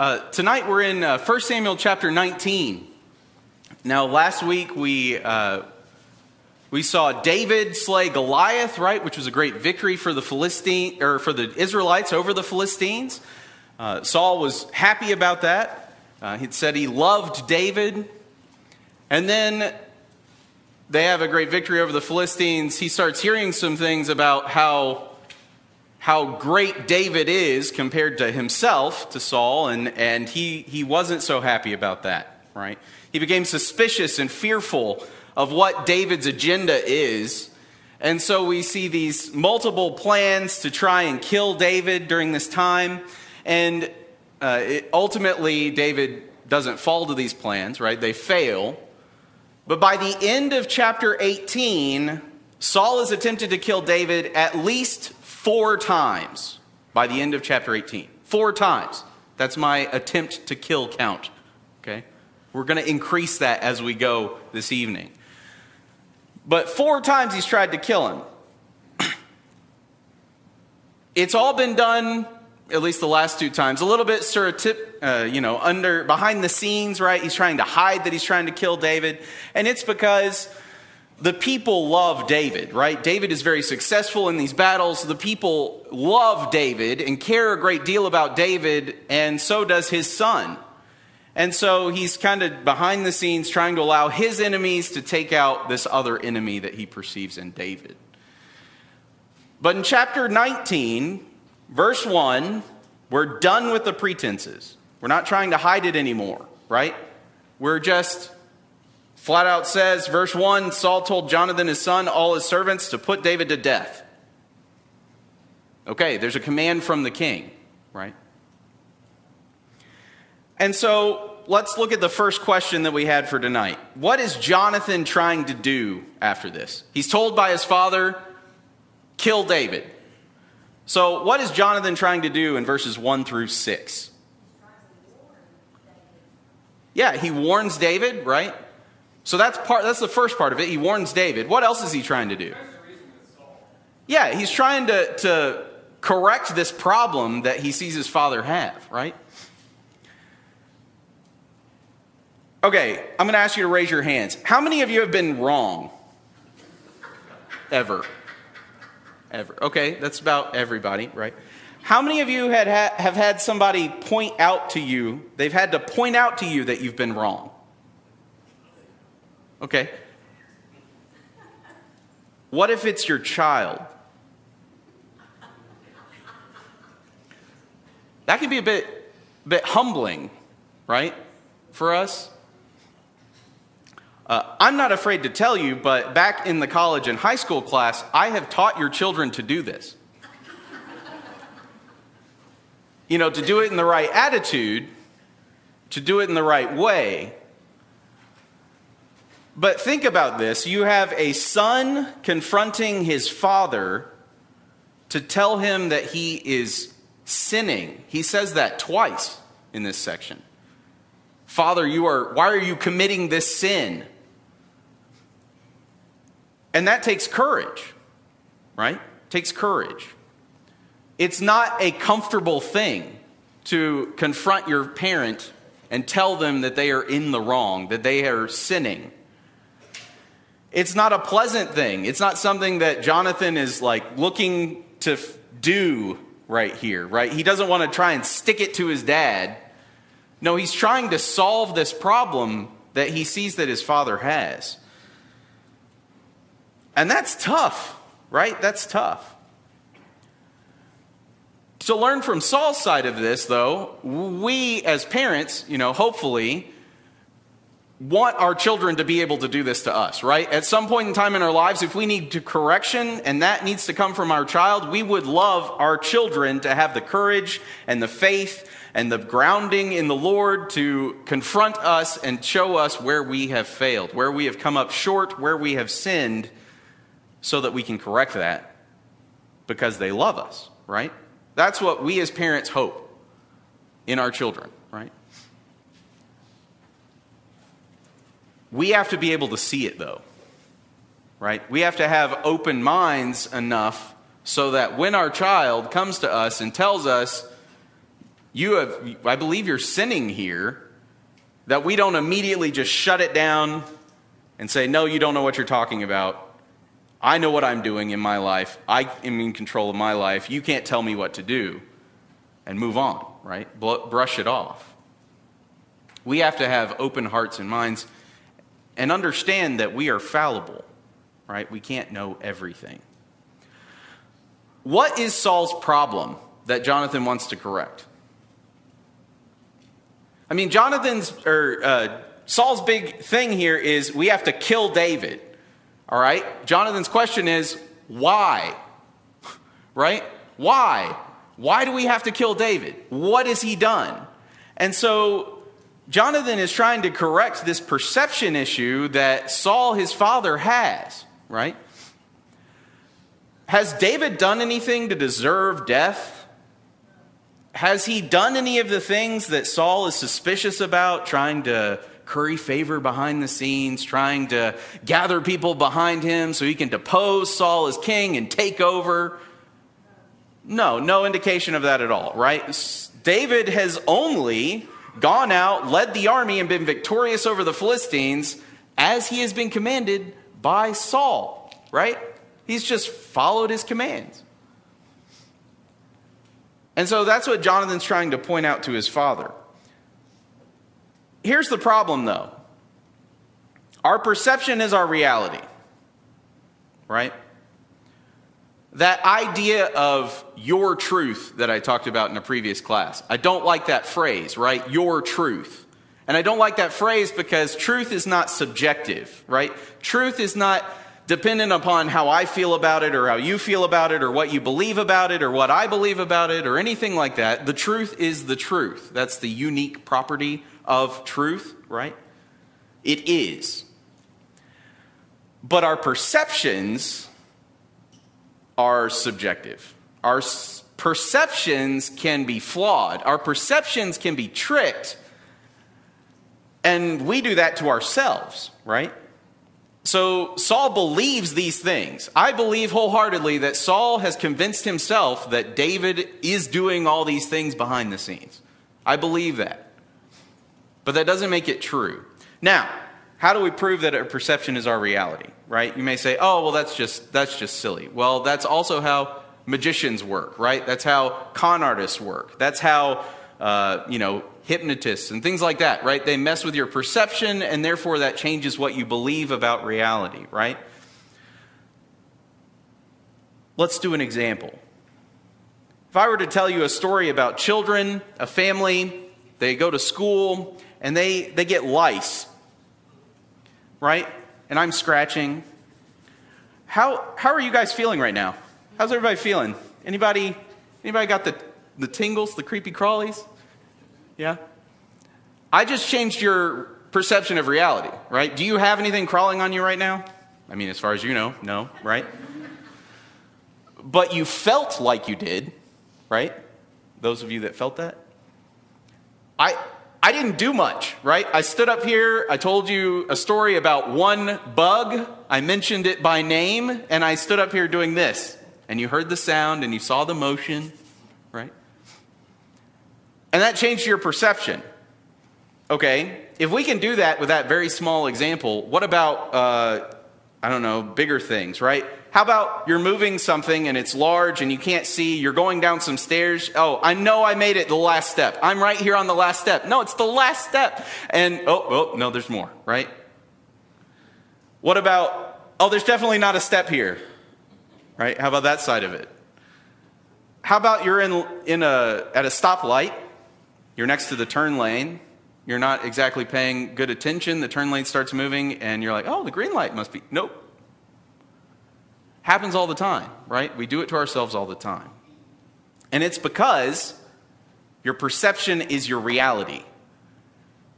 Uh, tonight we're in uh, 1 Samuel chapter 19. Now, last week we, uh, we saw David slay Goliath, right, which was a great victory for the Philistine or for the Israelites over the Philistines. Uh, Saul was happy about that. Uh, he said he loved David. And then they have a great victory over the Philistines. He starts hearing some things about how how great David is compared to himself, to Saul, and, and he, he wasn't so happy about that, right? He became suspicious and fearful of what David's agenda is. And so we see these multiple plans to try and kill David during this time. And uh, it, ultimately, David doesn't fall to these plans, right? They fail. But by the end of chapter 18, Saul has attempted to kill David at least four times by the end of chapter 18. Four times. That's my attempt to kill count. Okay? We're going to increase that as we go this evening. But four times he's tried to kill him. it's all been done, at least the last two times, a little bit surreptitious, uh, you know, under behind the scenes, right? He's trying to hide that he's trying to kill David, and it's because the people love David, right? David is very successful in these battles. The people love David and care a great deal about David, and so does his son. And so he's kind of behind the scenes trying to allow his enemies to take out this other enemy that he perceives in David. But in chapter 19, verse 1, we're done with the pretenses. We're not trying to hide it anymore, right? We're just flat out says, verse 1 Saul told Jonathan, his son, all his servants to put David to death. Okay, there's a command from the king, right? And so let's look at the first question that we had for tonight. What is Jonathan trying to do after this? He's told by his father, kill David. So, what is Jonathan trying to do in verses 1 through 6? Yeah, he warns David, right? So that's part that's the first part of it. He warns David. What else is he trying to do? Yeah, he's trying to, to correct this problem that he sees his father have, right? Okay, I'm going to ask you to raise your hands. How many of you have been wrong? Ever? Ever. Okay, that's about everybody, right? How many of you had ha- have had somebody point out to you, they've had to point out to you that you've been wrong? Okay. What if it's your child? That can be a bit, bit humbling, right, for us. Uh, I'm not afraid to tell you, but back in the college and high school class, I have taught your children to do this. you know, to do it in the right attitude, to do it in the right way, but think about this you have a son confronting his father to tell him that he is sinning. He says that twice in this section. Father, you are why are you committing this sin? And that takes courage, right? takes courage. It's not a comfortable thing to confront your parent and tell them that they are in the wrong, that they are sinning. It's not a pleasant thing. It's not something that Jonathan is like looking to f- do right here, right? He doesn't want to try and stick it to his dad. No, he's trying to solve this problem that he sees that his father has. And that's tough, right? That's tough. To learn from Saul's side of this, though, we as parents, you know, hopefully, want our children to be able to do this to us, right? At some point in time in our lives, if we need to correction and that needs to come from our child, we would love our children to have the courage and the faith and the grounding in the Lord to confront us and show us where we have failed, where we have come up short, where we have sinned, so that we can correct that because they love us, right? That's what we as parents hope in our children, right? We have to be able to see it, though, right? We have to have open minds enough so that when our child comes to us and tells us you have, I believe you're sinning here, that we don't immediately just shut it down and say, no, you don't know what you're talking about. I know what I'm doing in my life. I am in control of my life. You can't tell me what to do. And move on, right? Brush it off. We have to have open hearts and minds and understand that we are fallible, right? We can't know everything. What is Saul's problem that Jonathan wants to correct? I mean, Jonathan's or uh, Saul's big thing here is we have to kill David. All right? Jonathan's question is why? Right? Why? Why do we have to kill David? What has he done? And so Jonathan is trying to correct this perception issue that Saul, his father, has, right? Has David done anything to deserve death? Has he done any of the things that Saul is suspicious about, trying to curry favor behind the scenes, trying to gather people behind him so he can depose Saul as king and take over? No, no indication of that at all, right? David has only gone out, led the army, and been victorious over the Philistines as he has been commanded by Saul, right? He's just followed his commands. And so that's what Jonathan's trying to point out to his father. Here's the problem, though our perception is our reality, right? That idea of your truth that I talked about in a previous class. I don't like that phrase, right? Your truth. And I don't like that phrase because truth is not subjective, right? Truth is not dependent upon how I feel about it or how you feel about it or what you believe about it or what I believe about it or anything like that. The truth is the truth. That's the unique property of truth, right? It is. But our perceptions are subjective. Our perceptions can be flawed. Our perceptions can be tricked. And we do that to ourselves, right? So Saul believes these things. I believe wholeheartedly that Saul has convinced himself that David is doing all these things behind the scenes. I believe that. But that doesn't make it true. Now, how do we prove that our perception is our reality, right? You may say, "Oh, well that's just that's just silly." Well, that's also how magicians work, right? That's how con artists work. That's how uh, you know hypnotists and things like that, right? They mess with your perception, and therefore that changes what you believe about reality, right? Let's do an example. If I were to tell you a story about children, a family, they go to school, and they, they get lice, right? And I'm scratching. How, how are you guys feeling right now? How's everybody feeling? Anybody, anybody got the, the tingles, the creepy crawlies? Yeah? I just changed your perception of reality, right? Do you have anything crawling on you right now? I mean, as far as you know, no, right? But you felt like you did, right? Those of you that felt that. I, I didn't do much, right? I stood up here, I told you a story about one bug, I mentioned it by name, and I stood up here doing this. And you heard the sound and you saw the motion, right? And that changed your perception. Okay, if we can do that with that very small example, what about, uh, I don't know, bigger things, right? How about you're moving something and it's large and you can't see, you're going down some stairs. Oh, I know I made it the last step. I'm right here on the last step. No, it's the last step. And, oh, oh, no, there's more, right? What about, oh, there's definitely not a step here, right? How about that side of it? How about you're in, in a, at a stoplight you're next to the turn lane. You're not exactly paying good attention. The turn lane starts moving, and you're like, oh, the green light must be. Nope. Happens all the time, right? We do it to ourselves all the time. And it's because your perception is your reality.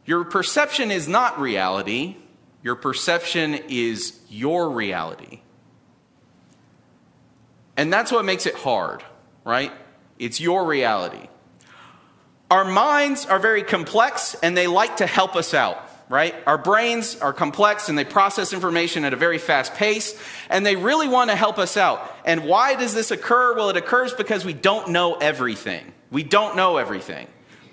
Your perception is not reality, your perception is your reality. And that's what makes it hard, right? It's your reality. Our minds are very complex and they like to help us out, right? Our brains are complex and they process information at a very fast pace and they really want to help us out. And why does this occur? Well, it occurs because we don't know everything. We don't know everything.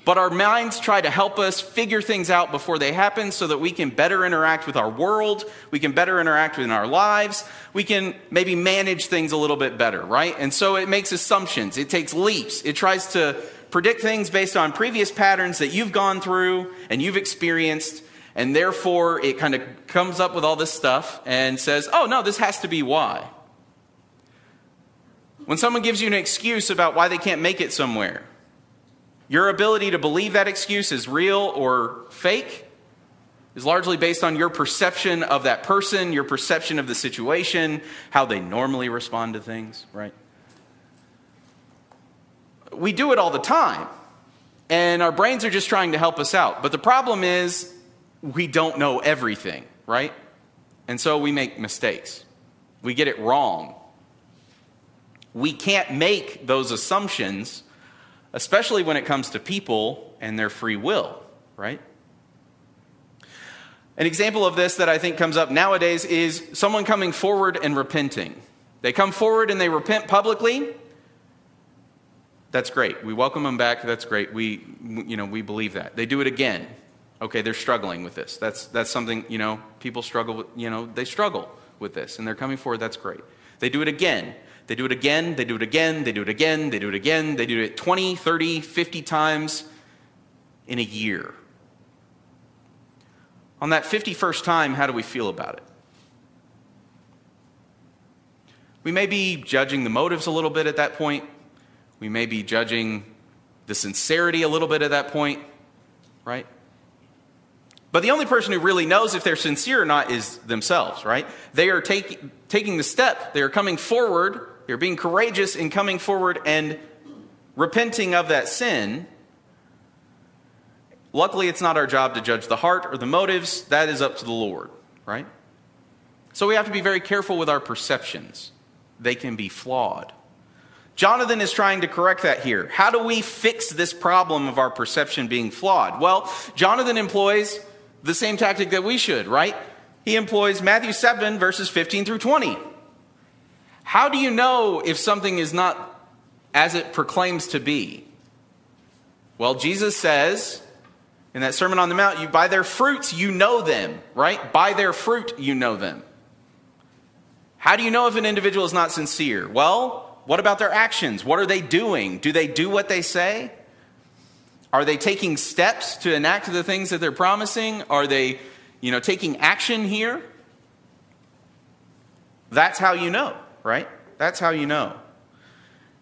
but our minds try to help us figure things out before they happen so that we can better interact with our world, we can better interact in our lives, we can maybe manage things a little bit better, right? And so it makes assumptions, it takes leaps, it tries to predict things based on previous patterns that you've gone through and you've experienced. And therefore, it kind of comes up with all this stuff and says, oh, no, this has to be why. When someone gives you an excuse about why they can't make it somewhere, your ability to believe that excuse is real or fake is largely based on your perception of that person, your perception of the situation, how they normally respond to things, right? We do it all the time, and our brains are just trying to help us out. But the problem is, we don't know everything, right? And so we make mistakes. We get it wrong we can't make those assumptions, especially when it comes to people and their free will, right? An example of this that I think comes up nowadays is someone coming forward and repenting. They come forward and they repent publicly. That's great. We welcome them back. That's great. We, you know, we believe that. They do it again. Okay, they're struggling with this. That's, that's something, you know, people struggle with, you know, they struggle with this and they're coming forward. That's great. They do it again. They do it again, they do it again, they do it again, they do it again, they do it 20, 30, 50 times in a year. On that 51st time, how do we feel about it? We may be judging the motives a little bit at that point. We may be judging the sincerity a little bit at that point, right? But the only person who really knows if they're sincere or not is themselves, right? They are take, taking the step, they are coming forward they're being courageous in coming forward and repenting of that sin. Luckily, it's not our job to judge the heart or the motives. That is up to the Lord, right? So we have to be very careful with our perceptions. They can be flawed. Jonathan is trying to correct that here. How do we fix this problem of our perception being flawed? Well, Jonathan employs the same tactic that we should, right? He employs Matthew 7, verses 15 through 20. How do you know if something is not as it proclaims to be? Well, Jesus says in that Sermon on the Mount, you by their fruits you know them, right? By their fruit you know them. How do you know if an individual is not sincere? Well, what about their actions? What are they doing? Do they do what they say? Are they taking steps to enact the things that they're promising? Are they, you know, taking action here? That's how you know right? That's how you know.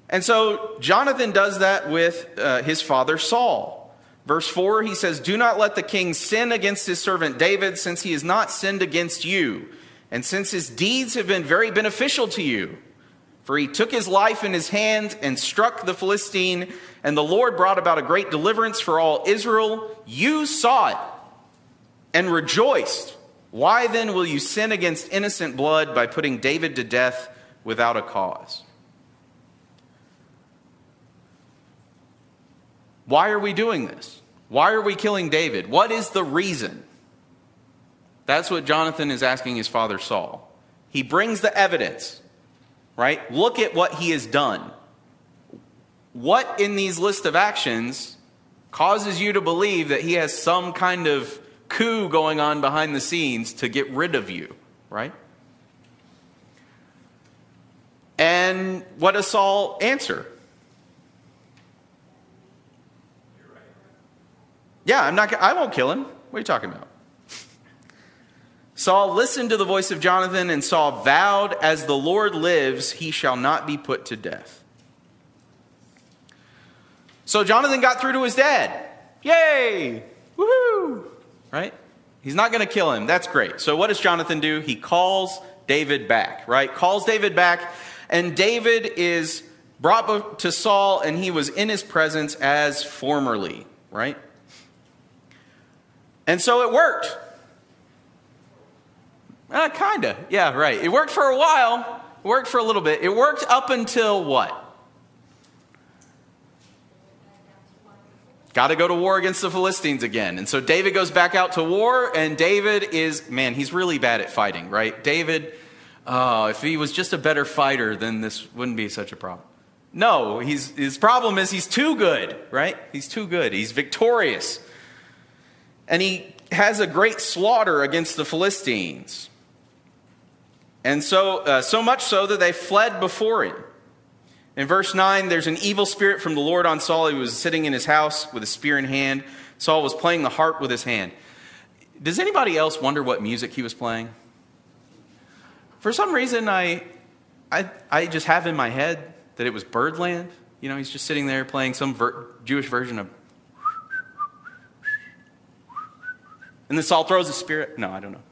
And so Jonathan does that with uh, his father Saul. Verse 4, he says, Do not let the king sin against his servant David, since he has not sinned against you, and since his deeds have been very beneficial to you. For he took his life in his hand and struck the Philistine, and the Lord brought about a great deliverance for all Israel. You saw it and rejoiced. Why then will you sin against innocent blood by putting David to death? without a cause. Why are we doing this? Why are we killing David? What is the reason? That's what Jonathan is asking his father Saul. He brings the evidence, right? Look at what he has done. What in these list of actions causes you to believe that he has some kind of coup going on behind the scenes to get rid of you, right? And what does Saul answer? Yeah, I'm not. I won't kill him. What are you talking about? Saul listened to the voice of Jonathan, and Saul vowed, "As the Lord lives, he shall not be put to death." So Jonathan got through to his dad. Yay! Woohoo! Right? He's not going to kill him. That's great. So what does Jonathan do? He calls David back. Right? Calls David back and David is brought to Saul, and he was in his presence as formerly, right? And so it worked. Uh, kinda. Yeah, right. It worked for a while. It worked for a little bit. It worked up until what? Got to go to war against the Philistines again. And so David goes back out to war, and David is, man, he's really bad at fighting, right? David Oh, if he was just a better fighter, then this wouldn't be such a problem. No, he's, his problem is he's too good, right? He's too good. He's victorious. And he has a great slaughter against the Philistines. And so, uh, so much so that they fled before him. In verse 9, there's an evil spirit from the Lord on Saul. He was sitting in his house with a spear in hand. Saul was playing the harp with his hand. Does anybody else wonder what music he was playing? For some reason, I, I, I just have in my head that it was Birdland. You know, he's just sitting there playing some ver- Jewish version of. And then Saul throws a spirit. No, I don't know.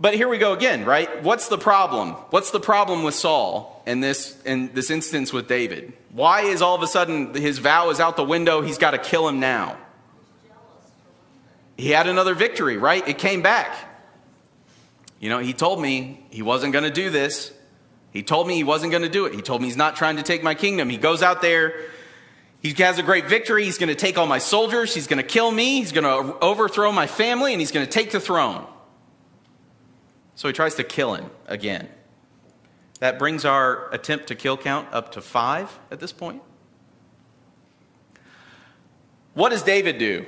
But here we go again, right? What's the problem? What's the problem with Saul in this, in this instance with David? Why is all of a sudden his vow is out the window? He's got to kill him now. He had another victory, right? It came back. You know, he told me he wasn't going to do this. He told me he wasn't going to do it. He told me he's not trying to take my kingdom. He goes out there. He has a great victory. He's going to take all my soldiers. He's going to kill me. He's going to overthrow my family, and he's going to take the throne. So he tries to kill him again. That brings our attempt to kill count up to five at this point. What does David do?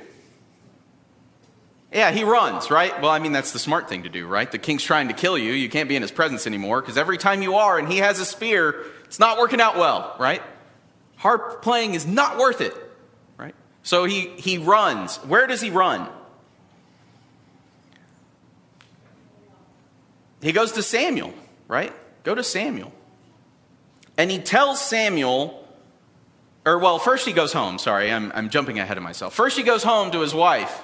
Yeah, he runs, right? Well, I mean, that's the smart thing to do, right? The king's trying to kill you. You can't be in his presence anymore because every time you are and he has a spear, it's not working out well, right? Harp playing is not worth it, right? So he, he runs. Where does he run? He goes to Samuel, right? Go to Samuel. And he tells Samuel, or well, first he goes home. Sorry, I'm, I'm jumping ahead of myself. First he goes home to his wife.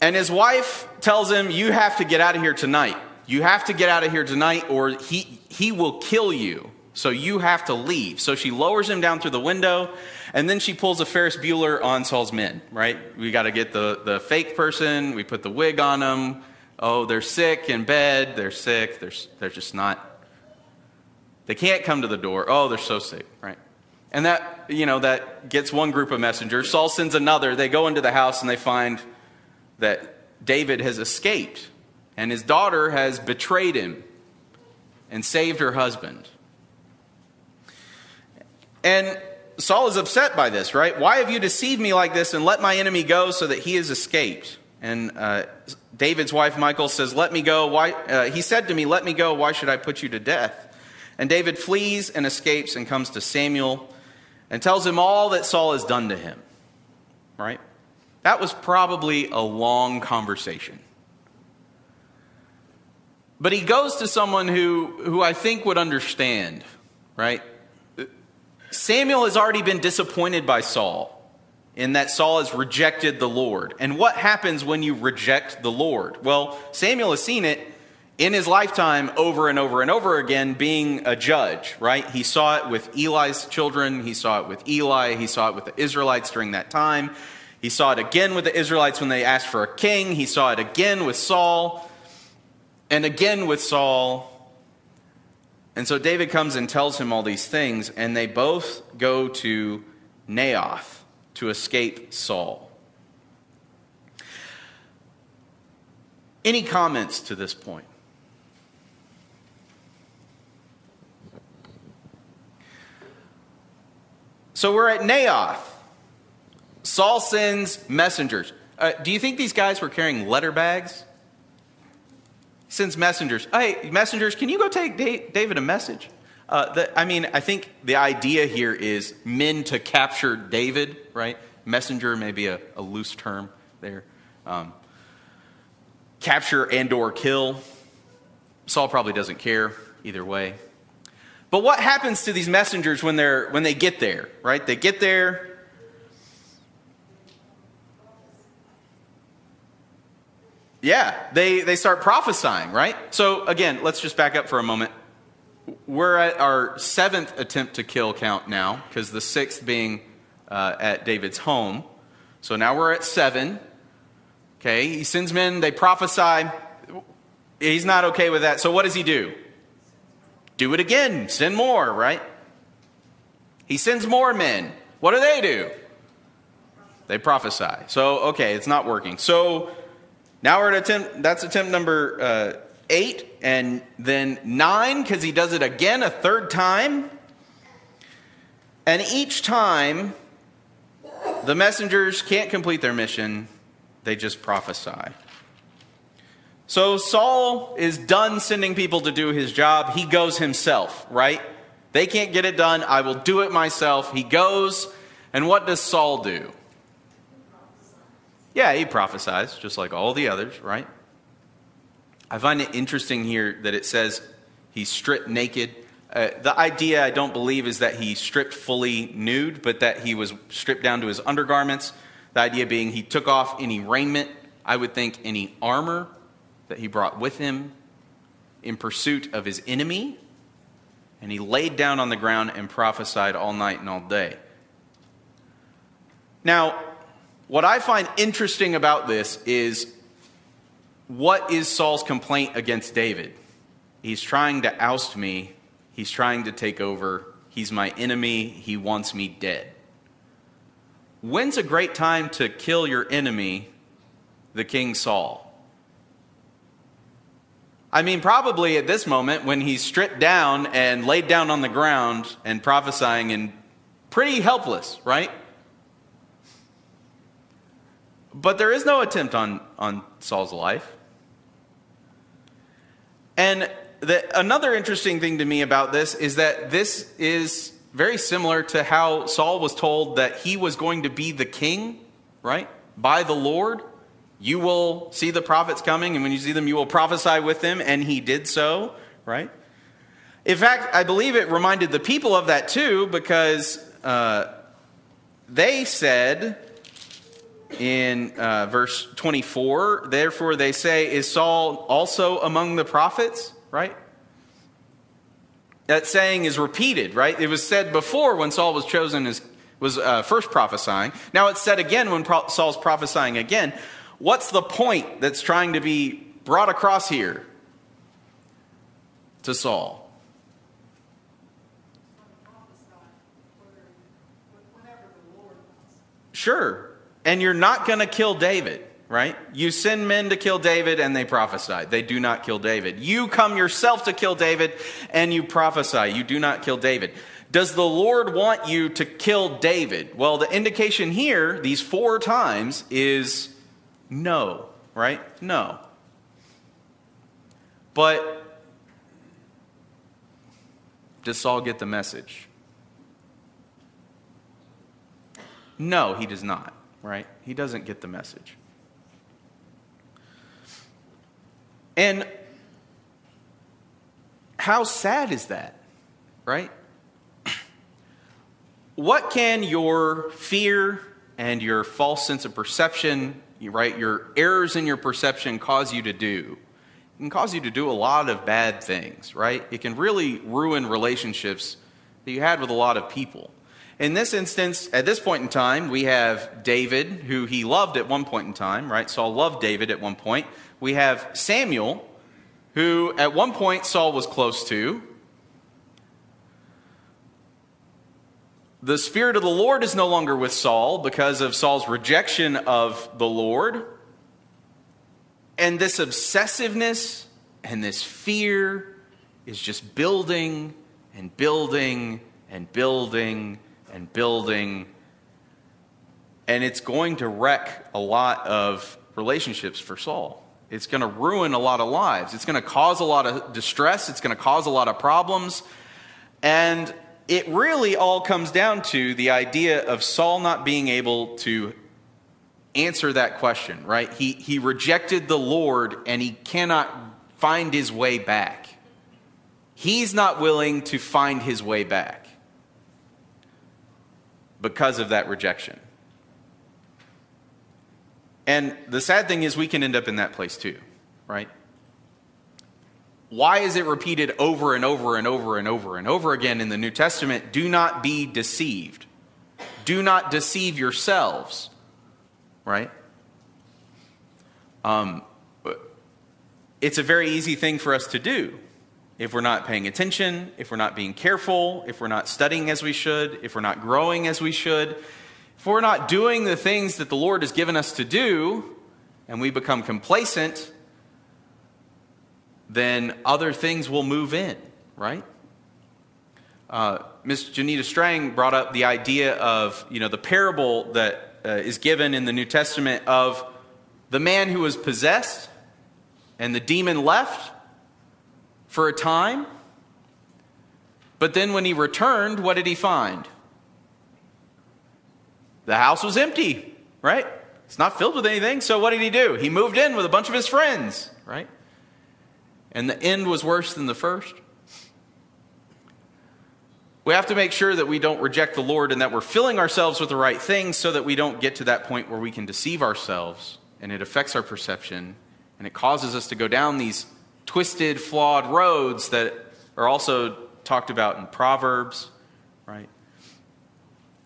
And his wife tells him, You have to get out of here tonight. You have to get out of here tonight, or he, he will kill you. So you have to leave. So she lowers him down through the window, and then she pulls a Ferris Bueller on Saul's men, right? We got to get the, the fake person, we put the wig on them. Oh, they're sick in bed, they're sick, they're, they're just not, they can't come to the door. Oh, they're so sick, right? And that, you know, that gets one group of messengers. Saul sends another. They go into the house and they find that David has escaped and his daughter has betrayed him and saved her husband. And Saul is upset by this, right? Why have you deceived me like this and let my enemy go so that he has escaped? And uh, David's wife Michal says, "Let me go." Why? Uh, he said to me, "Let me go. Why should I put you to death?" And David flees and escapes and comes to Samuel and tells him all that Saul has done to him. Right? That was probably a long conversation. But he goes to someone who, who I think would understand, right? Samuel has already been disappointed by Saul in that Saul has rejected the Lord. And what happens when you reject the Lord? Well, Samuel has seen it in his lifetime over and over and over again being a judge, right? He saw it with Eli's children, he saw it with Eli, he saw it with the Israelites during that time. He saw it again with the Israelites when they asked for a king. He saw it again with Saul and again with Saul. And so David comes and tells him all these things, and they both go to Naioth to escape Saul. Any comments to this point? So we're at Naioth. Saul sends messengers. Uh, do you think these guys were carrying letter bags? Sends messengers. Hey, messengers, can you go take David a message? Uh, the, I mean, I think the idea here is men to capture David, right? Messenger may be a, a loose term there. Um, capture and or kill. Saul probably doesn't care either way. But what happens to these messengers when they're when they get there, right? They get there. Yeah, they, they start prophesying, right? So again, let's just back up for a moment we're at our seventh attempt to kill count now, because the sixth being uh, at David's home. So now we're at seven. Okay, he sends men, they prophesy. He's not okay with that. So what does he do? Do it again, send more, right? He sends more men. What do they do? They prophesy. So, okay, it's not working. So now we're at attempt, that's attempt number uh, 8 and then 9 because he does it again a third time. And each time, the messengers can't complete their mission, they just prophesy. So Saul is done sending people to do his job. He goes himself, right? They can't get it done. I will do it myself. He goes, and what does Saul do? Yeah, he prophesies, just like all the others, right? I find it interesting here that it says he's stripped naked. Uh, the idea, I don't believe, is that he stripped fully nude, but that he was stripped down to his undergarments. The idea being he took off any raiment, I would think any armor that he brought with him in pursuit of his enemy, and he laid down on the ground and prophesied all night and all day. Now, what I find interesting about this is what is Saul's complaint against David? He's trying to oust me, he's trying to take over, he's my enemy, he wants me dead. When's a great time to kill your enemy, the King Saul? I mean, probably at this moment when he's stripped down and laid down on the ground and prophesying and pretty helpless, right? But there is no attempt on, on Saul's life. And the, another interesting thing to me about this is that this is very similar to how Saul was told that he was going to be the king, right? By the Lord. You will see the prophets coming, and when you see them, you will prophesy with them. And he did so, right? In fact, I believe it reminded the people of that too, because uh, they said, in uh, verse 24. Therefore, they say, Is Saul also among the prophets? Right? That saying is repeated, right? It was said before when Saul was chosen as was uh, first prophesying. Now it's said again when pro- Saul's prophesying again. What's the point that's trying to be brought across here to Saul? Sure, and you're not going to kill David, right? You send men to kill David and they prophesy. They do not kill David. You come yourself to kill David and you prophesy. You do not kill David. Does the Lord want you to kill David? Well, the indication here, these four times, is no, right? No. But does Saul get the message? No, he does not right? He doesn't get the message. And how sad is that, right? What can your fear and your false sense of perception, right, your errors in your perception cause you to do? It can cause you to do a lot of bad things, right? It can really ruin relationships that you had with a lot of people. In this instance, at this point in time, we have David, who he loved at one point in time, right? Saul loved David at one point. We have Samuel, who at one point Saul was close to. The Spirit of the Lord is no longer with Saul because of Saul's rejection of the Lord. And this obsessiveness and this fear is just building and building and building and building. And it's going to wreck a lot of relationships for Saul. It's going to ruin a lot of lives. It's going to cause a lot of distress. It's going to cause a lot of problems. And it really all comes down to the idea of Saul not being able to answer that question, right? He, he rejected the Lord and he cannot find his way back. He's not willing to find his way back because of that rejection. And the sad thing is, we can end up in that place too, right? Why is it repeated over and over and over and over and over again in the New Testament? Do not be deceived. Do not deceive yourselves, right? Um, it's a very easy thing for us to do if we're not paying attention, if we're not being careful, if we're not studying as we should, if we're not growing as we should, if we're not doing the things that the Lord has given us to do, and we become complacent, then other things will move in, right? Uh, Ms. Janita Strang brought up the idea of, you know, the parable that uh, is given in the New Testament of the man who was possessed and the demon left for a time. But then when he returned, what did he find? The house was empty, right? It's not filled with anything. So what did he do? He moved in with a bunch of his friends, right? And the end was worse than the first. We have to make sure that we don't reject the Lord and that we're filling ourselves with the right things so that we don't get to that point where we can deceive ourselves and it affects our perception and it causes us to go down these twisted, flawed roads that are also talked about in Proverbs, right?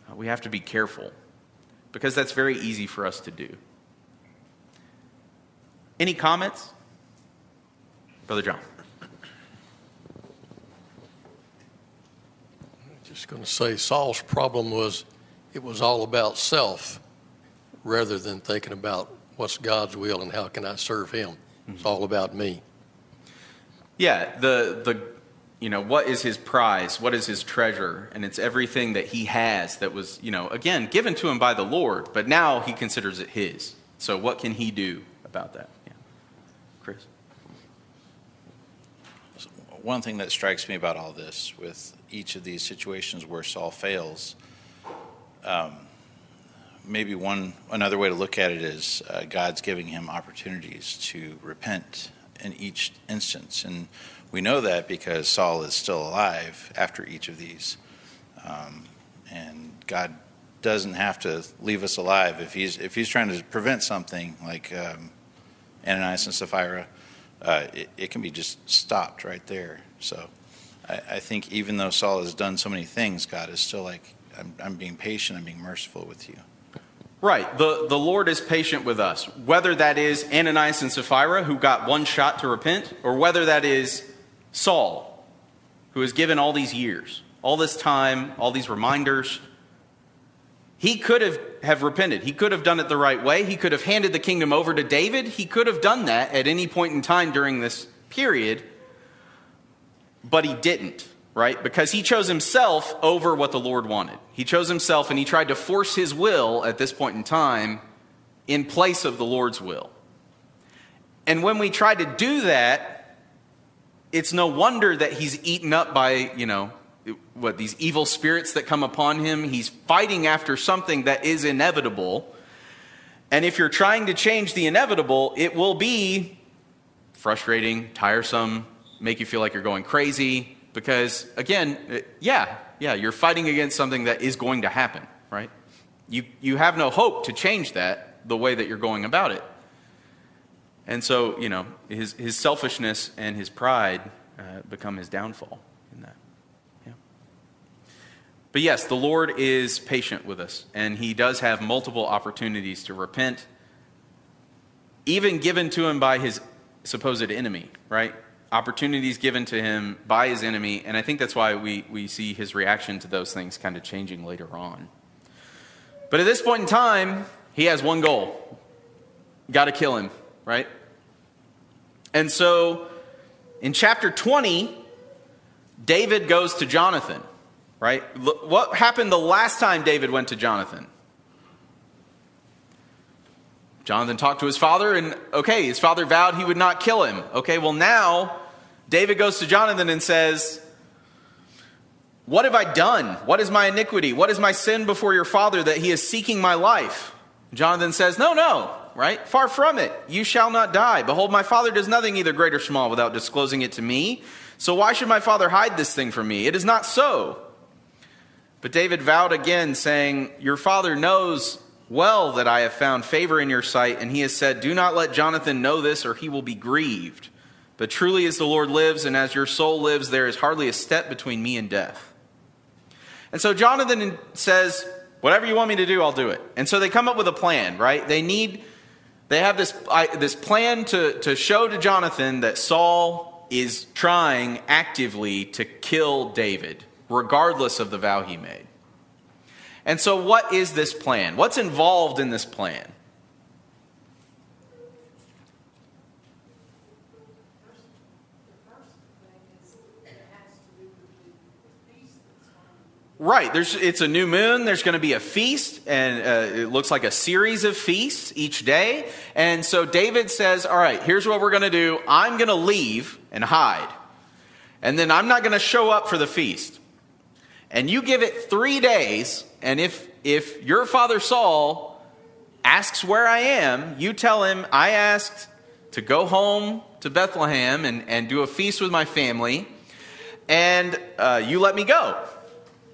Uh, we have to be careful because that's very easy for us to do. Any comments? Brother John. Just going to say Saul's problem was it was all about self rather than thinking about what's God's will and how can I serve him. It's all about me. Yeah, the the you know, what is his prize? What is his treasure? And it's everything that he has that was, you know, again, given to him by the Lord, but now he considers it his. So what can he do about that? Yeah. Chris. One thing that strikes me about all this with each of these situations where Saul fails, um, maybe one another way to look at it is uh, God's giving him opportunities to repent in each instance, and we know that because Saul is still alive after each of these, um, and God doesn't have to leave us alive if he's if he's trying to prevent something like um, Ananias and Sapphira. Uh, it, it, can be just stopped right there. So I, I, think even though Saul has done so many things, God is still like, I'm, I'm being patient, I'm being merciful with you. Right. The, the Lord is patient with us, whether that is Ananias and Sapphira, who got one shot to repent, or whether that is Saul, who has given all these years, all this time, all these reminders. He could have, have repented. He could have done it the right way. He could have handed the kingdom over to David. He could have done that at any point in time during this period, but he didn't right? Because he chose himself over what the Lord wanted. He chose himself and he tried to force his will at this point in time in place of the Lord's will. And when we try to do that, it's no wonder that he's eaten up by, you know, what, these evil spirits that come upon him. He's fighting after something that is inevitable. And if you're trying to change the inevitable, it will be frustrating, tiresome, make you feel like you're going crazy, because, again, uh, yeah, yeah, you're fighting against something that is going to happen, right? You, you have no hope to change that the way that you're going about it. And so, you know, his, his selfishness and his pride uh, become his downfall in that. Yeah. But yes, the Lord is patient with us, and he does have multiple opportunities to repent, even given to him by his supposed enemy, right? Opportunities given to him by his enemy, and I think that's why we, we see his reaction to those things kind of changing later on. But at this point in time, he has one goal got to kill him, right? And so in chapter 20, David goes to Jonathan, right? What happened the last time David went to Jonathan? Jonathan talked to his father, and okay, his father vowed he would not kill him. Okay, well, now David goes to Jonathan and says, What have I done? What is my iniquity? What is my sin before your father that he is seeking my life? Jonathan says, No, no, right? Far from it. You shall not die. Behold, my father does nothing, either great or small, without disclosing it to me. So why should my father hide this thing from me? It is not so. But David vowed again, saying, Your father knows well that I have found favor in your sight, and he has said, Do not let Jonathan know this, or he will be grieved. But truly, as the Lord lives, and as your soul lives, there is hardly a step between me and death. And so Jonathan says, Whatever you want me to do, I'll do it. And so they come up with a plan, right? They need, they have this, I, this plan to, to show to Jonathan that Saul is trying actively to kill David, regardless of the vow he made. And so, what is this plan? What's involved in this plan? Right. There's, it's a new moon. There's going to be a feast, and uh, it looks like a series of feasts each day. And so David says, All right, here's what we're going to do. I'm going to leave and hide. And then I'm not going to show up for the feast. And you give it three days, and if, if your father Saul asks where I am, you tell him, I asked to go home to Bethlehem and, and do a feast with my family, and uh, you let me go.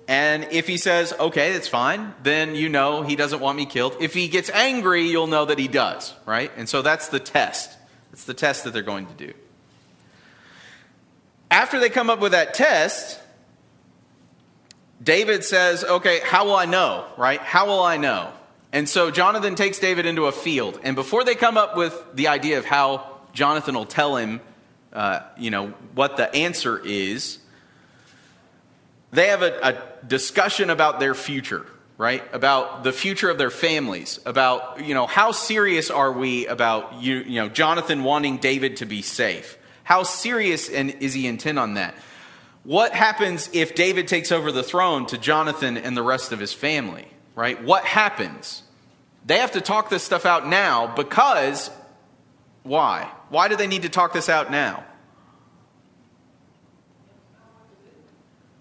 And if he says, okay, that's fine, then you know he doesn't want me killed. If he gets angry, you'll know that he does, right? And so that's the test. It's the test that they're going to do. After they come up with that test, David says, okay, how will I know, right? How will I know? And so Jonathan takes David into a field. And before they come up with the idea of how Jonathan will tell him, uh, you know, what the answer is, they have a, a discussion about their future, right? About the future of their families, about, you know, how serious are we about, you, you know, Jonathan wanting David to be safe? How serious and is he intent on that? What happens if David takes over the throne to Jonathan and the rest of his family, right? What happens? They have to talk this stuff out now because why? Why do they need to talk this out now?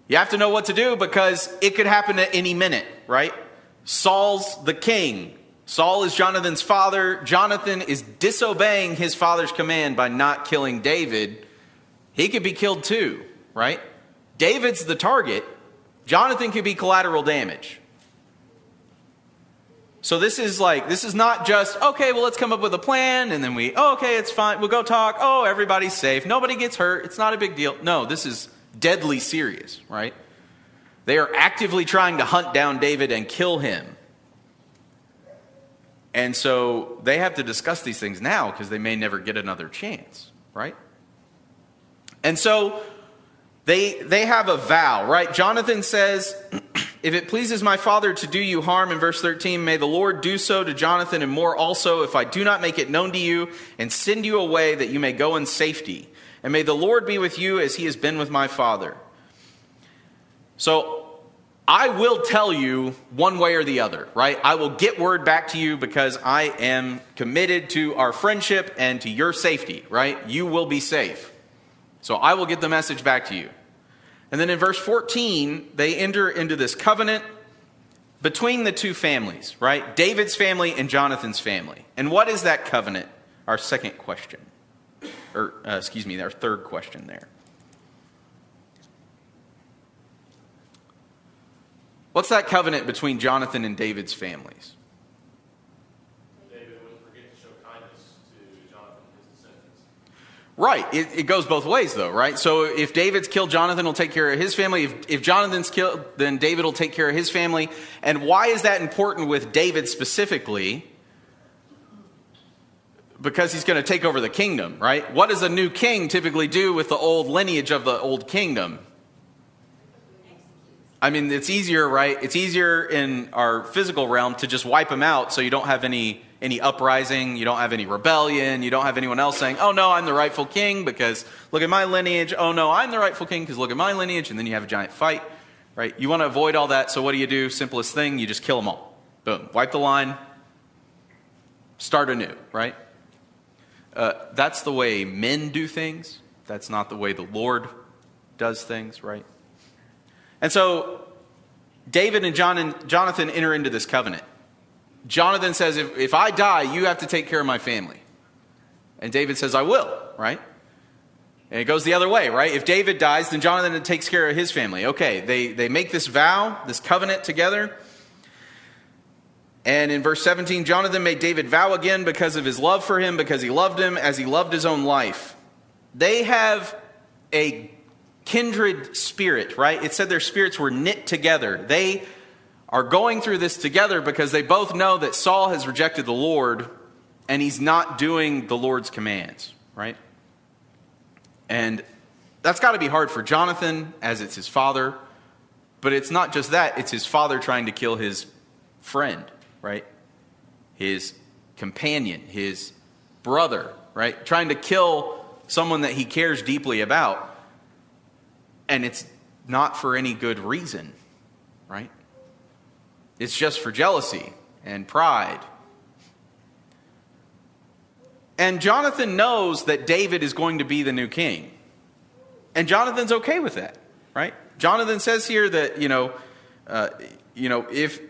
You have to know what to do because it could happen at any minute, right? Saul's the king. Saul is Jonathan's father. Jonathan is disobeying his father's command by not killing David. He could be killed too, right? David's the target. Jonathan could be collateral damage. So this is like, this is not just, okay, well, let's come up with a plan and then we, oh, okay, it's fine. We'll go talk. Oh, everybody's safe. Nobody gets hurt. It's not a big deal. No, this is deadly serious, right? They are actively trying to hunt down David and kill him. And so they have to discuss these things now because they may never get another chance, right? And so they they have a vow, right? Jonathan says, "If it pleases my father to do you harm in verse 13, may the Lord do so to Jonathan and more also if I do not make it known to you and send you away that you may go in safety." and may the Lord be with you as he has been with my father. So I will tell you one way or the other, right? I will get word back to you because I am committed to our friendship and to your safety, right? You will be safe. So I will get the message back to you. And then in verse 14, they enter into this covenant between the two families, right? David's family and Jonathan's family. And what is that covenant? Our second question or uh, excuse me, our third question there. What's that covenant between Jonathan and David's families? David wouldn't forget to show kindness to Jonathan and his descendants. Right. It, it, goes both ways, though, right? So if David's killed, Jonathan will take care of his family. If, if Jonathan's killed, then David will take care of his family. And why is that important with David specifically? because he's going to take over the kingdom, right? What does a new king typically do with the old lineage of the old kingdom? I mean, it's easier, right? It's easier in our physical realm to just wipe them out so you don't have any any uprising, you don't have any rebellion, you don't have anyone else saying, "Oh no, I'm the rightful king because look at my lineage. Oh no, I'm the rightful king because look at my lineage." And then you have a giant fight, right? You want to avoid all that, so what do you do? Simplest thing, you just kill them all. Boom, wipe the line, start anew, right? Uh, that's the way men do things. That's not the way the Lord does things, right? And so David and John and Jonathan enter into this covenant. Jonathan says, if, if I die, you have to take care of my family. And David says, I will, right? And it goes the other way, right? If David dies, then Jonathan takes care of his family. Okay, they, they make this vow, this covenant together. And in verse 17, Jonathan made David vow again because of his love for him, because he loved him as he loved his own life. They have a kindred spirit, right? It said their spirits were knit together. They are going through this together because they both know that Saul has rejected the Lord and he's not doing the Lord's commands, right? And that's got to be hard for Jonathan as it's his father. But it's not just that, it's his father trying to kill his friend right? His companion, his brother, right? Trying to kill someone that he cares deeply about. And it's not for any good reason. It's just for jealousy and pride. And Jonathan knows that David is going to be the new king. And Jonathan's okay with that, right? Jonathan says here that, you know, uh, you know, if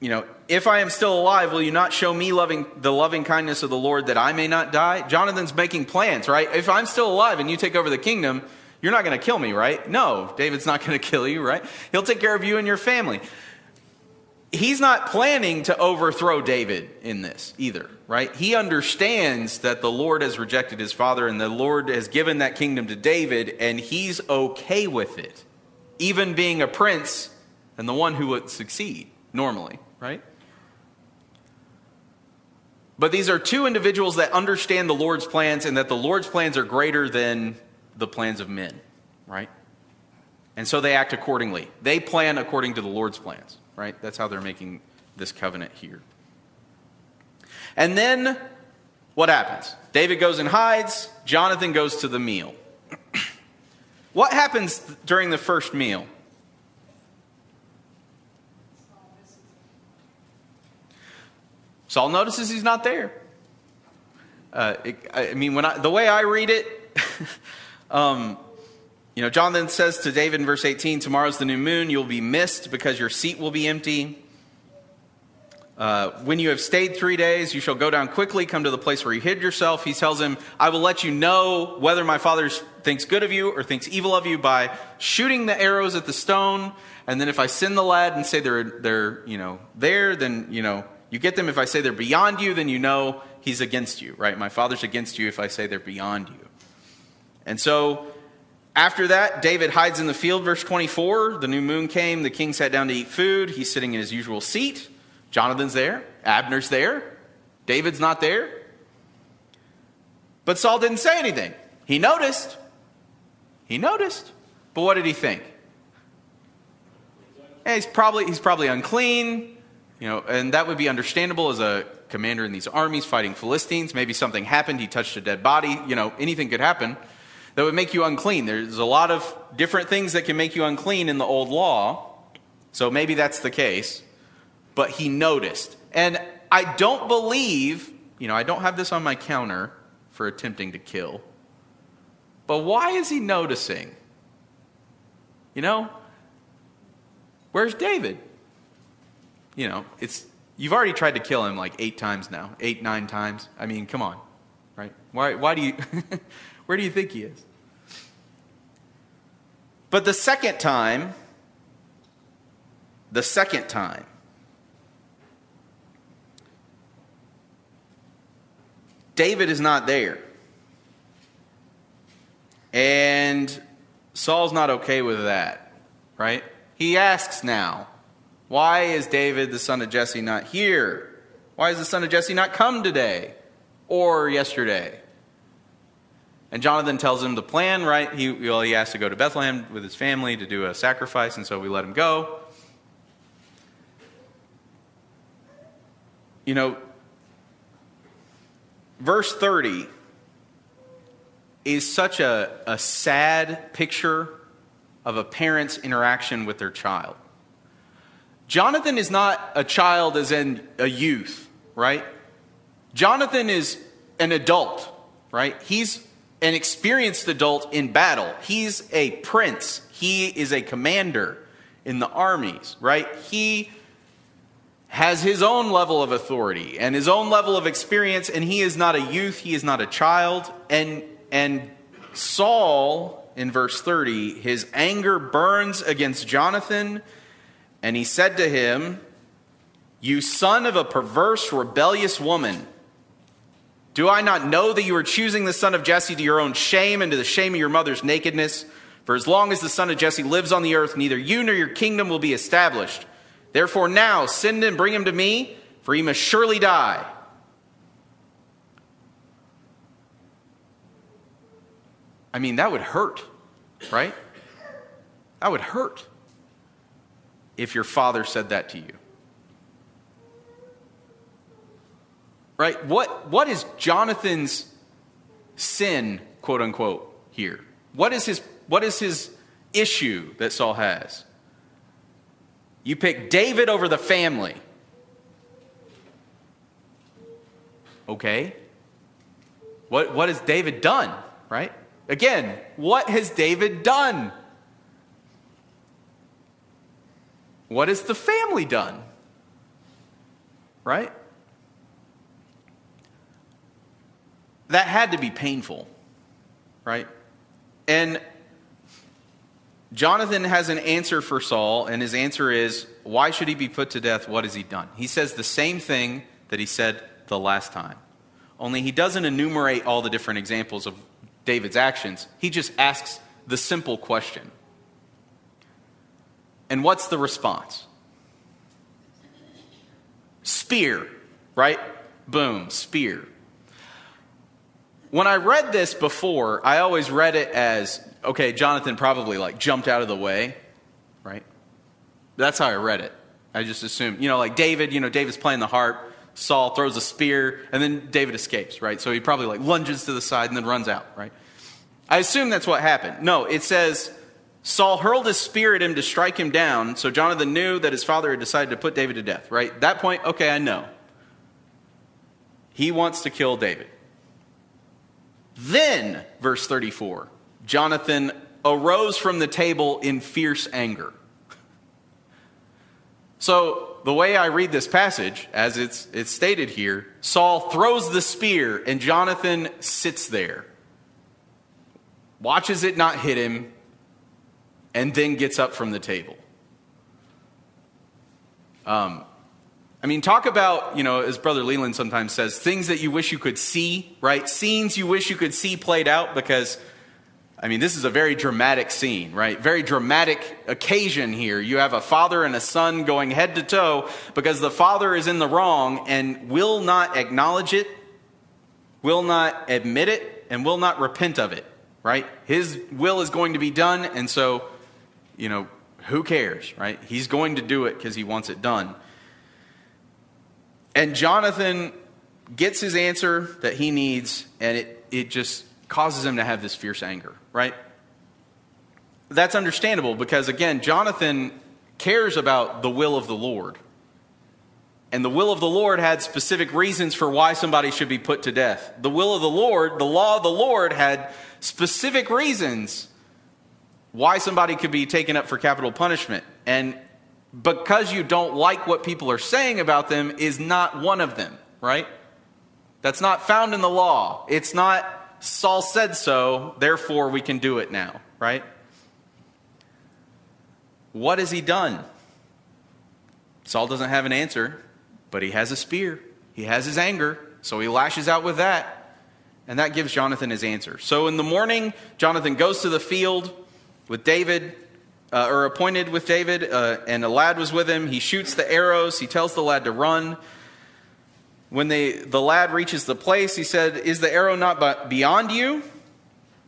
you know, if I am still alive, will you not show me loving the loving kindness of the Lord that I may not die? Jonathan's making plans, right? If I'm still alive and you take over the kingdom, you're not going to kill me, right? No, David's not going to kill you, right? He'll take care of you and your family. He's not planning to overthrow David in this either, right? He understands that the Lord has rejected his father and the Lord has given that kingdom to David, and he's okay with it, even being a prince and the one who would succeed normally right? But these are two individuals that understand the Lord's plans and that the Lord's plans are greater than the plans of men, right? And so they act accordingly. They plan according to the Lord's plans, right? That's how they're making this covenant here. And then what happens? David goes and hides, Jonathan goes to the meal. what happens during the first meal? Saul notices he's not there. Uh, it, I mean, when I, the way I read it, um, you know, Jonathan says to David in verse 18, Tomorrow's the new moon, you'll be missed because your seat will be empty. Uh, when you have stayed three days, you shall go down quickly, come to the place where you hid yourself. He tells him, I will let you know whether my father thinks good of you or thinks evil of you by shooting the arrows at the stone. And then if I send the lad and say they're, they're you know, there, then, you know, you get them if I say they're beyond you, then you know he's against you, right? My father's against you if I say they're beyond you. And so after that, David hides in the field, verse 24. The new moon came, the king sat down to eat food. He's sitting in his usual seat. Jonathan's there, Abner's there, David's not there. But Saul didn't say anything. He noticed. He noticed. But what did he think? He's probably he's probably unclean. You know, and that would be understandable as a commander in these armies fighting Philistines. Maybe something happened, he touched a dead body, you know, anything could happen that would make you unclean. There's a lot of different things that can make you unclean in the old law. So maybe that's the case. But he noticed. And I don't believe, you know, I don't have this on my counter for attempting to kill. But why is he noticing? You know, where's David? you know, it's you've already tried to kill him like eight times now, eight, nine times. I mean, come on, right? Why, why do you, where do you think he is? But the second time, the second time, David is not there. And Saul's not okay with that, right? He asks now, why is David, the son of Jesse, not here? Why is the son of Jesse not come today or yesterday? And Jonathan tells him the plan, right? He, well, he has to go to Bethlehem with his family to do a sacrifice, and so we let him go. You know, verse 30 is such a, a sad picture of a parent's interaction with their child. Jonathan is not a child as in a youth, right? Jonathan is an adult, right? He's an experienced adult in battle. He's a prince. He is a commander in the armies, right? He has his own level of authority and his own level of experience, and he is not a youth, he is not a child. And, and Saul, in verse 30, his anger burns against Jonathan and he said to him, You son of a perverse, rebellious woman, do I not know that you are choosing the son of Jesse to your own shame and to the shame of your mother's nakedness? For as long as the son of Jesse lives on the earth, neither you nor your kingdom will be established. Therefore, now send and bring him to me, for he must surely die. I mean, that would hurt, right? That would hurt if your father said that to you? Right? What, what is Jonathan's sin, quote unquote, here? What is his, what is his issue that Saul has? You pick David over the family. Okay. What, what has David done, right? Again, what has David done? What has the family done? Right? That had to be painful, right? And Jonathan has an answer for Saul, and his answer is, Why should he be put to death? What has he done? He says the same thing that he said the last time. Only he doesn't enumerate all the different examples of David's actions. He just asks the simple question. And what's the response? Spear, right? Boom, spear. When I read this before, I always read it as okay, Jonathan probably like jumped out of the way, right? That's how I read it. I just assumed, you know, like David, you know, David's playing the harp, Saul throws a spear, and then David escapes, right? So he probably like lunges to the side and then runs out, right? I assume that's what happened. No, it says Saul hurled his spear at him to strike him down, so Jonathan knew that his father had decided to put David to death, right? That point, okay, I know. He wants to kill David. Then, verse 34, Jonathan arose from the table in fierce anger. So, the way I read this passage, as it's, it's stated here, Saul throws the spear and Jonathan sits there, watches it not hit him, and then gets up from the table. Um, I mean, talk about, you know, as Brother Leland sometimes says, things that you wish you could see, right? Scenes you wish you could see played out because I mean, this is a very dramatic scene, right? Very dramatic occasion here. You have a father and a son going head to toe because the father is in the wrong and will not acknowledge it, will not admit it, and will not repent of it, right? His will is going to be done, and so, you know, who cares, right? He's going to do it because he wants it done. And Jonathan gets his answer that he needs, and it, it just causes him to have this fierce anger, right? That's understandable because, again, Jonathan cares about the will of the Lord. And the will of the Lord had specific reasons for why somebody should be put to death. The will of the Lord, the law of the Lord, had specific reasons why somebody could be taken up for capital punishment. And because you don't like what people are saying about them is not one of them, right? That's not found in the law. It's not Saul said so, therefore we can do it now, right? What has he done? Saul doesn't have an answer, but he has a spear. He has his anger, so he lashes out with that. And that gives Jonathan his answer. So in the morning, Jonathan goes to the field with David, uh, or appointed with David, uh, and a lad was with him. He shoots the arrows. He tells the lad to run. When they, the lad reaches the place, he said, Is the arrow not beyond you?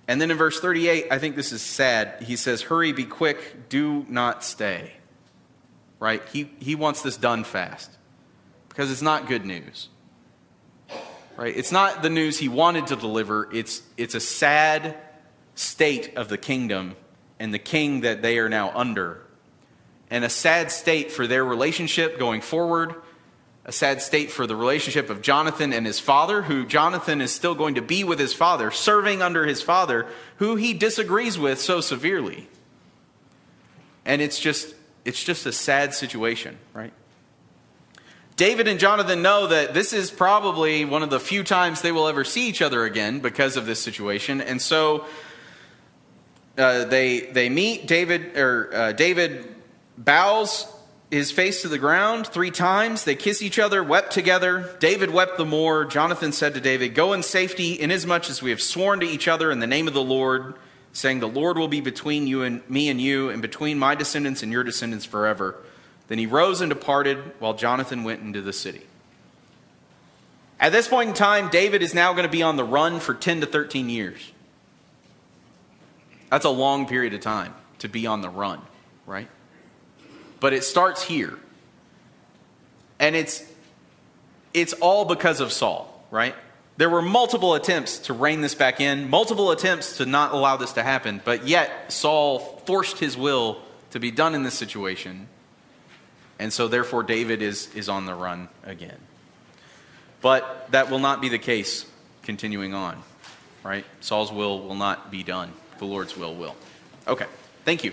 And then in verse 38, I think this is sad. He says, Hurry, be quick, do not stay. Right? He, he wants this done fast because it's not good news. Right? It's not the news he wanted to deliver, it's, it's a sad state of the kingdom and the king that they are now under. And a sad state for their relationship going forward a sad state for the relationship of Jonathan and his father, who Jonathan is still going to be with his father, serving under his father, who he disagrees with so severely. And it's just it's just a sad situation, right? David and Jonathan know that this is probably one of the few times they will ever see each other again because of this situation, and so uh, they they meet. David or uh, David bows his face to the ground three times. They kiss each other, wept together. David wept the more. Jonathan said to David, Go in safety, inasmuch as we have sworn to each other in the name of the Lord, saying, The Lord will be between you and me and you, and between my descendants and your descendants forever. Then he rose and departed, while Jonathan went into the city. At this point in time, David is now going to be on the run for 10 to 13 years. That's a long period of time to be on the run, right? but it starts here. And it's it's all because of Saul, right? There were multiple attempts to rein this back in, multiple attempts to not allow this to happen, but yet Saul forced his will to be done in this situation. And so, therefore, David is, is on the run again. But that will not be the case continuing on, right? Saul's will will not be done. The Lord's will will. Okay, thank you.